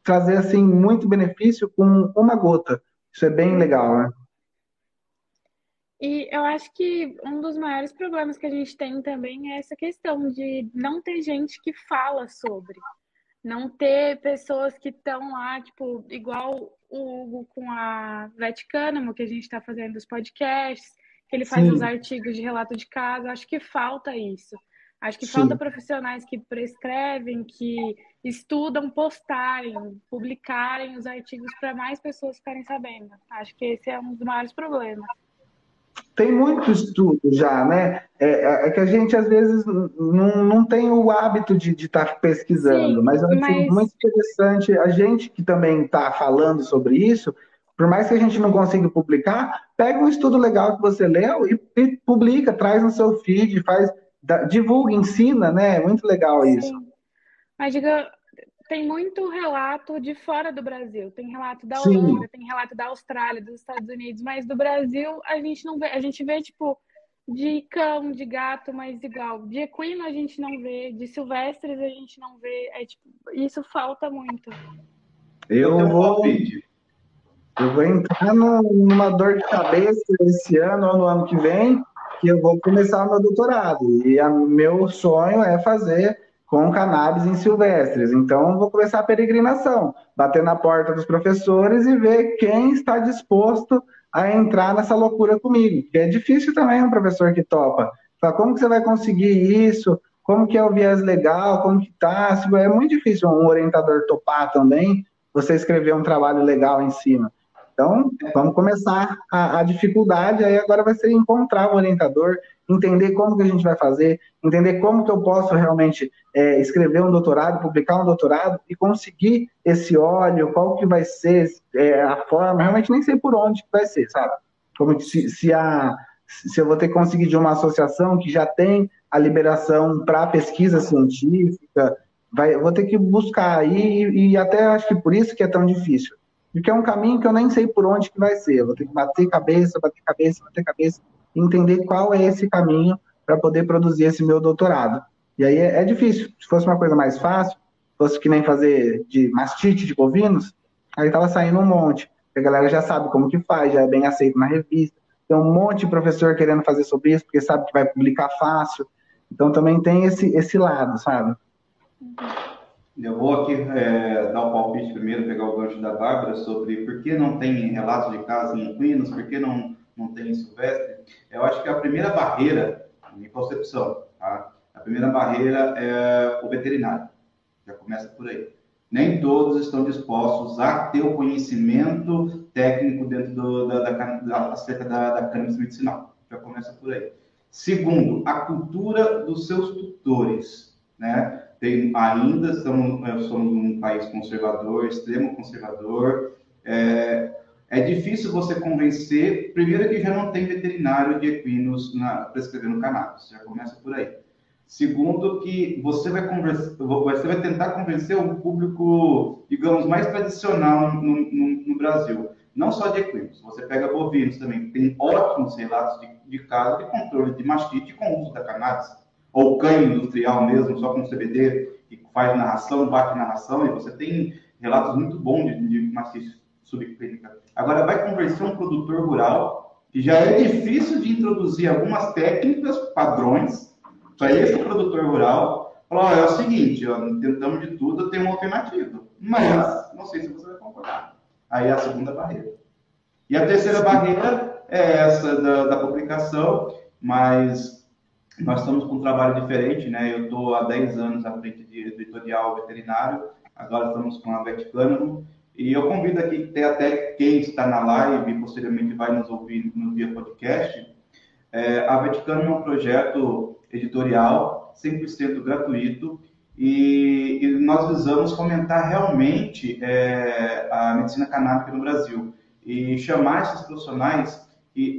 [SPEAKER 2] trazer, assim, muito benefício com uma gota. Isso é bem legal, né?
[SPEAKER 1] E eu acho que um dos maiores problemas que a gente tem também é essa questão de não ter gente que fala sobre não ter pessoas que estão lá, tipo, igual o Hugo com a Vaticânamo, que a gente está fazendo os podcasts, que ele faz Sim. os artigos de relato de casa. Acho que falta isso. Acho que Sim. falta profissionais que prescrevem, que estudam, postarem, publicarem os artigos para mais pessoas ficarem sabendo. Acho que esse é um dos maiores problemas
[SPEAKER 2] tem muito estudo já, né? É, é, é, que a gente às vezes não, não tem o hábito de estar tá pesquisando, Sim, mas acho mas... muito interessante a gente que também está falando sobre isso, por mais que a gente não consiga publicar, pega um estudo legal que você leu e, e publica, traz no seu feed, faz, divulga, ensina, né? É muito legal isso. Sim.
[SPEAKER 1] Mas diga, tem muito relato de fora do Brasil. Tem relato da Holanda, Sim. tem relato da Austrália, dos Estados Unidos, mas do Brasil a gente não vê. A gente vê, tipo, de cão, de gato, mas igual. De equino a gente não vê, de silvestres a gente não vê. É, tipo, isso falta muito.
[SPEAKER 2] Eu vou. Eu vou entrar numa dor de cabeça esse ano ou no ano que vem, que eu vou começar o meu doutorado. E o meu sonho é fazer com cannabis em silvestres. Então, vou começar a peregrinação, bater na porta dos professores e ver quem está disposto a entrar nessa loucura comigo. Porque é difícil também um professor que topa. Fala, como que você vai conseguir isso? Como que é o viés legal? Como que tá? É muito difícil um orientador topar também, você escrever um trabalho legal em cima. Então, vamos começar a, a, dificuldade, aí agora vai ser encontrar um orientador, entender como que a gente vai fazer, entender como que eu posso realmente é, escrever um doutorado, publicar um doutorado e conseguir esse óleo, qual que vai ser é, a forma, realmente nem sei por onde que vai ser, sabe? Como se, se, a, se eu vou ter que conseguir de uma associação que já tem a liberação para pesquisa científica, vai, vou ter que buscar aí e, e até acho que por isso que é tão difícil porque é um caminho que eu nem sei por onde que vai ser. Eu vou ter que bater cabeça, bater cabeça, bater cabeça, e entender qual é esse caminho para poder produzir esse meu doutorado. E aí é, é, difícil. Se fosse uma coisa mais fácil, fosse que nem fazer de mastite de bovinos, aí tava saindo um monte. A galera já sabe como que faz, já é bem aceito na revista. Tem um monte de professor querendo fazer sobre isso, porque sabe que vai publicar fácil. Então também tem esse, esse lado, sabe?
[SPEAKER 3] Uhum. Eu vou aqui é, dar o palpite primeiro, pegar o gancho da Bárbara sobre por que não tem relatos de casos em equinos, por que não, não tem em silvestre. Eu acho que a primeira barreira, minha concepção, tá? a primeira barreira é o veterinário. Já começa por aí. Nem todos estão dispostos a ter o conhecimento técnico dentro do, da, da, da, acerca da, da cannabis medicinal. Já começa por aí. Segundo, a cultura dos seus tutores né? Tem, ainda estamos, somos um país conservador, extremo conservador. É, é difícil você convencer, primeiro que já não tem veterinário de equinos na, prescrevendo cannabis, já começa por aí. Segundo que você vai, você vai tentar convencer um público, digamos, mais tradicional no, no, no Brasil. Não só de equinos, você pega bovinos também, tem ótimos relatos de, de casos de controle de mastite com uso da cannabis ou cânhamo industrial mesmo, só com CBD, que faz narração, bate narração, e você tem relatos muito bons de, de maciço subclínica. Agora, vai conversar um produtor rural, que já é difícil de introduzir algumas técnicas, padrões, para esse produtor rural, falar, oh, é o seguinte, ó, tentamos de tudo, tem uma alternativa, mas não sei se você vai concordar. Aí é a segunda barreira. E a terceira barreira é essa da, da publicação, mas nós estamos com um trabalho diferente, né? Eu estou há 10 anos à frente de editorial veterinário, agora estamos com a Veticânimo, e eu convido aqui, tem até quem está na live e posteriormente vai nos ouvir no via podcast, é, a Veticânimo é um projeto editorial 100% gratuito e, e, nós visamos fomentar realmente é, a medicina canábica no Brasil e chamar esses profissionais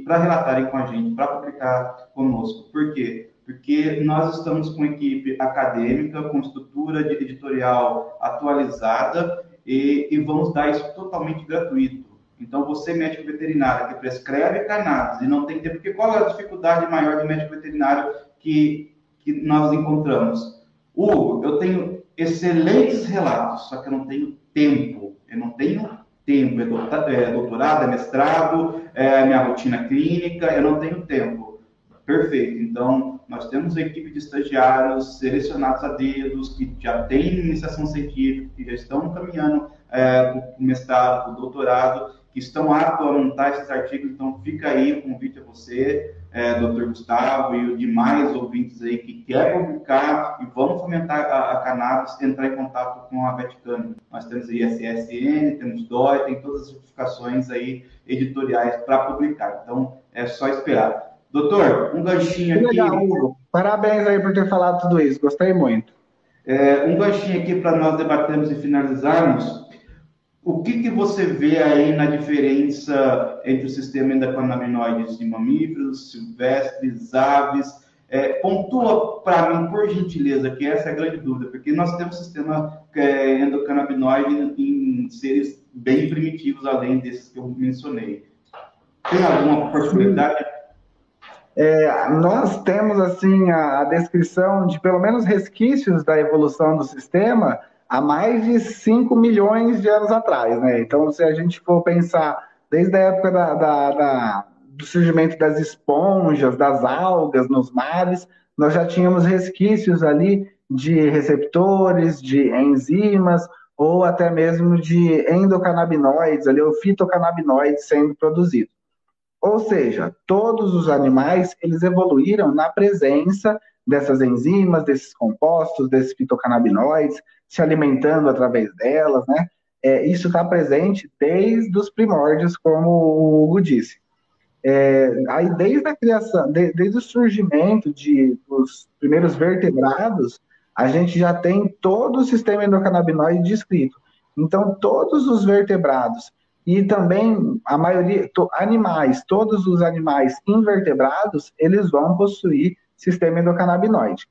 [SPEAKER 3] para relatarem com a gente, para publicar conosco. Por quê? Porque nós estamos com equipe acadêmica, com estrutura de editorial atualizada e, e, vamos dar isso totalmente gratuito. Então, você, médico veterinário, que prescreve cannabis e não tem tempo, porque qual é a dificuldade maior do médico veterinário que, que nós encontramos? Hugo, eu tenho excelentes relatos, só que eu não tenho tempo. Eu não tenho tempo. É doutorado, é mestrado, é minha rotina clínica, eu não tenho tempo. Perfeito. Então, nós temos equipe de estagiários selecionados a dedos, que já têm iniciação científica, que já estão caminhando é, o mestrado, o doutorado, que estão aptos a montar esses artigos. Então, fica aí o convite a você, é, doutor Gustavo, e os demais ouvintes aí que querem publicar e vão fomentar a, a cannabis, entrar em contato com a Vaticano. Nós temos aí SSN, temos DOI, tem todas as certificações aí editoriais para publicar. Então, é só esperar. Doutor, um ganchinho aqui. Legal,
[SPEAKER 2] Hugo. Parabéns aí por ter falado tudo isso, gostei muito.
[SPEAKER 3] É, um ganchinho aqui para nós debatermos e finalizarmos. O que, que você vê aí na diferença entre o sistema endocannabinoides de mamíferos, silvestres, aves? É, pontua para mim, por gentileza, que essa é a grande dúvida, porque nós temos sistema é, endocannabinoide em seres bem primitivos, além desses que eu mencionei. Tem alguma possibilidade
[SPEAKER 2] é, nós temos assim a, a, descrição de pelo menos resquícios da evolução do sistema há mais de 5 milhões de anos atrás, né? Então, se a gente for pensar desde a época da, da, da, do surgimento das esponjas, das algas nos mares, nós já tínhamos resquícios ali de receptores, de enzimas, ou até mesmo de endocannabinoides, ali, ou fitocannabinoides sendo produzidos. Ou seja, todos os animais eles evoluíram na presença dessas enzimas, desses compostos, desses fitocannabinoides, se alimentando através delas, né? É, isso está presente desde os primórdios, como o Hugo disse. É, aí desde a criação, de, desde o surgimento de, dos primeiros vertebrados, a gente já tem todo o sistema endocannabinoide descrito. Então, todos os vertebrados e também a maioria, to, animais, todos os animais invertebrados, eles vão possuir sistema endocannabinoide.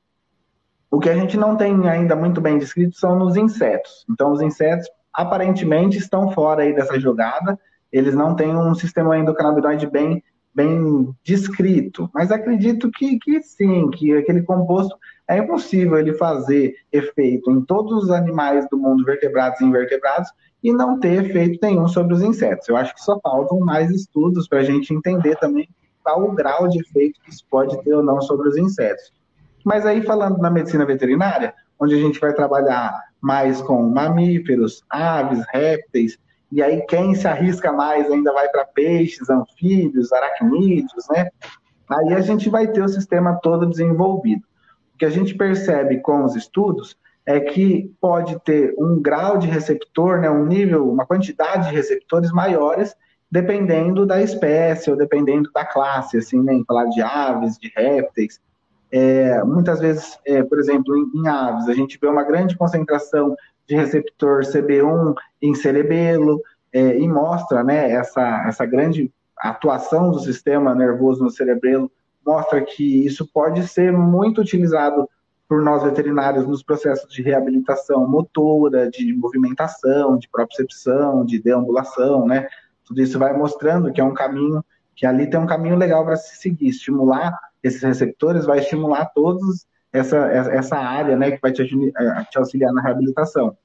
[SPEAKER 2] O que a gente não tem ainda muito bem descrito são nos insetos. Então, os insetos aparentemente estão fora aí dessa jogada, eles não têm um sistema endocannabinoide bem, bem descrito, mas acredito que, que sim, que aquele composto é impossível ele fazer efeito em todos os animais do mundo, vertebrados e invertebrados, e não ter efeito nenhum sobre os insetos. Eu acho que só faltam mais estudos para a gente entender também qual o grau de efeito que isso pode ter ou não sobre os insetos. Mas aí, falando na medicina veterinária, onde a gente vai trabalhar mais com mamíferos, aves, répteis, e aí quem se arrisca mais ainda vai para peixes, anfíbios, aracnídeos, né? Aí a gente vai ter o sistema todo desenvolvido. O que a gente percebe com os estudos é que pode ter um grau de receptor, né, um nível, uma quantidade de receptores maiores, dependendo da espécie ou dependendo da classe, assim, né, em falar de aves, de répteis. É, muitas vezes, é, por exemplo, em, em, aves, a gente vê uma grande concentração de receptor CB1 em cerebelo, é, e mostra né, essa, essa grande atuação do sistema nervoso no cerebelo, mostra que isso pode ser muito utilizado por nós veterinários nos processos de reabilitação motora, de movimentação, de propriocepção, de deambulação, né? Tudo isso vai mostrando que é um caminho, que ali tem um caminho legal para se seguir, estimular esses receptores, vai estimular todos essa, essa área, né, que vai te, eh, te auxiliar na reabilitação.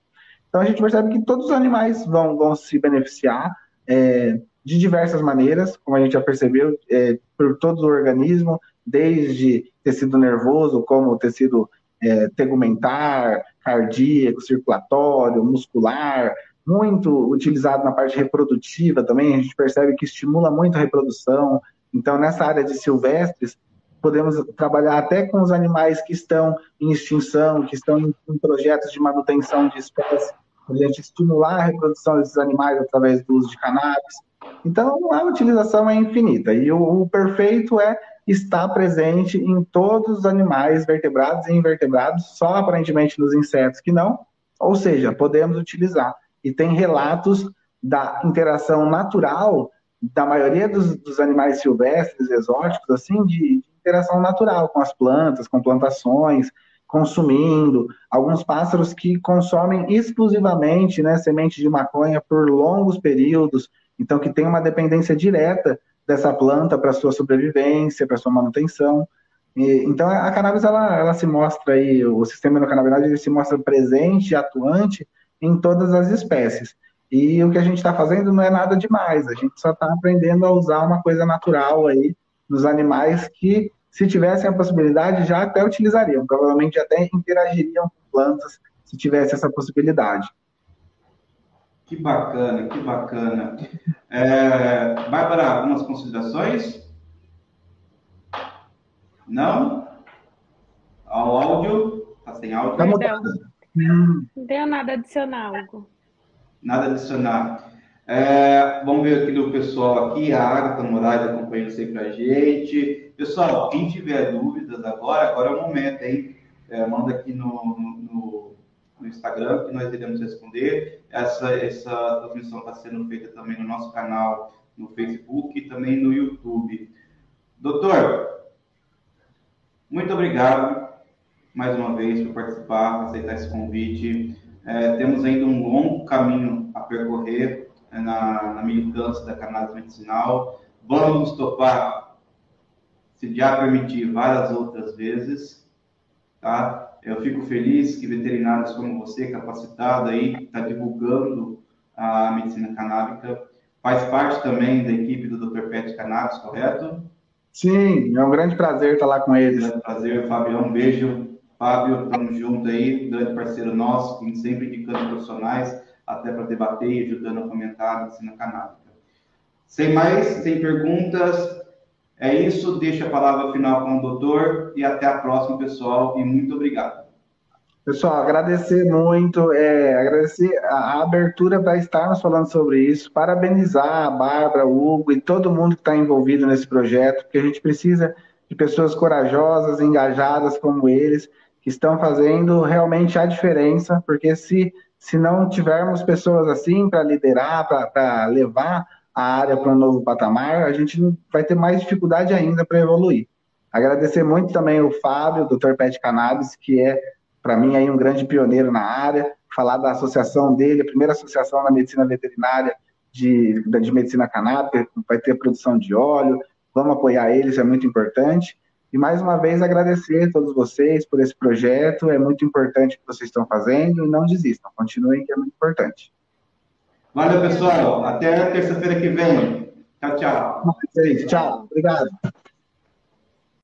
[SPEAKER 2] Então a gente percebe que todos os animais vão, vão se beneficiar é, de diversas maneiras, como a gente já percebeu, é, por todo o organismo, desde tecido nervoso, como tecido é, tegumentar, cardíaco, circulatório, muscular, muito utilizado na parte reprodutiva também, a gente percebe que estimula muito a reprodução. Então, nessa área de silvestres, podemos trabalhar até com os animais que estão em extinção, que estão em, em projetos de manutenção de espécies, a gente estimular a reprodução desses animais através do uso de cannabis. Então, a utilização é infinita. E o, o perfeito é estar presente em todos os animais vertebrados e invertebrados, só aparentemente nos insetos que não. Ou seja, podemos utilizar. E tem relatos da interação natural da maioria dos, dos animais silvestres, exóticos, assim, de, de interação natural com as plantas, com plantações, consumindo, alguns pássaros que consomem exclusivamente né, semente de maconha por longos períodos, então que tem uma dependência direta dessa planta para sua sobrevivência, para sua manutenção. E, então a cannabis ela, ela se mostra aí, o sistema endocannabinoide ele se mostra presente atuante em todas as espécies. E o que a gente está fazendo não é nada demais, a gente só está aprendendo a usar uma coisa natural aí nos animais que se tivessem a possibilidade, já até utilizariam, provavelmente até interagiriam com plantas se tivesse essa possibilidade.
[SPEAKER 3] Que bacana, que bacana. É, Bárbara, algumas considerações? Não? Ao áudio? Está sem áudio?
[SPEAKER 1] Não, não tenho nada adicional, Hugo.
[SPEAKER 3] Nada adicional. É, vamos ver aqui do pessoal aqui, a Agatha Moraes acompanhando sempre a gente. Pessoal, quem tiver dúvidas agora, agora é o momento, hein? É, manda aqui no, no, no, Instagram que nós iremos responder. Essa, essa transmissão está sendo feita também no nosso canal no Facebook e também no YouTube. Doutor, muito obrigado mais uma vez por participar, por aceitar esse convite. É, temos ainda um longo caminho a percorrer né, na, na militância da cannabis medicinal. Vamos topar, se já permitir, várias outras vezes, tá? Eu fico feliz que veterinários como você, capacitado aí, está divulgando a medicina canábica. Faz parte também da equipe do Dr. Pet Cannabis, correto?
[SPEAKER 2] Sim, é um grande prazer estar lá com eles.
[SPEAKER 3] É um prazer, Fabião. Um beijo. Fábio, estamos juntos aí, grande parceiro nosso, sempre indicando profissionais até para debater e ajudando a fomentar a medicina canábica. Sem mais, sem perguntas, é isso. Deixa a palavra final com o doutor e até a próxima, pessoal, e muito obrigado.
[SPEAKER 2] Pessoal, agradecer muito, é, agradecer a, a abertura para estarmos falando sobre isso, parabenizar a Bárbara, o Hugo e todo mundo que está envolvido nesse projeto, porque a gente precisa de pessoas corajosas, engajadas como eles, que estão fazendo realmente a diferença, porque se se não tivermos pessoas assim para liderar, para levar a área para um novo patamar, a gente vai ter mais dificuldade ainda para evoluir. Agradecer muito também o Fábio, o Dr. Pet Cannabis, que é, para mim, aí um grande pioneiro na área, falar da associação dele, a primeira associação na medicina veterinária de, de medicina canábica, vai ter produção de óleo, vamos apoiar eles, é muito importante. E mais uma vez agradecer a todos vocês por esse projeto, é muito importante o que vocês estão fazendo e não desistam, continuem que é muito importante.
[SPEAKER 3] Valeu, pessoal. Até terça-feira que vem. Tchau, tchau.
[SPEAKER 2] Tchau. Obrigado.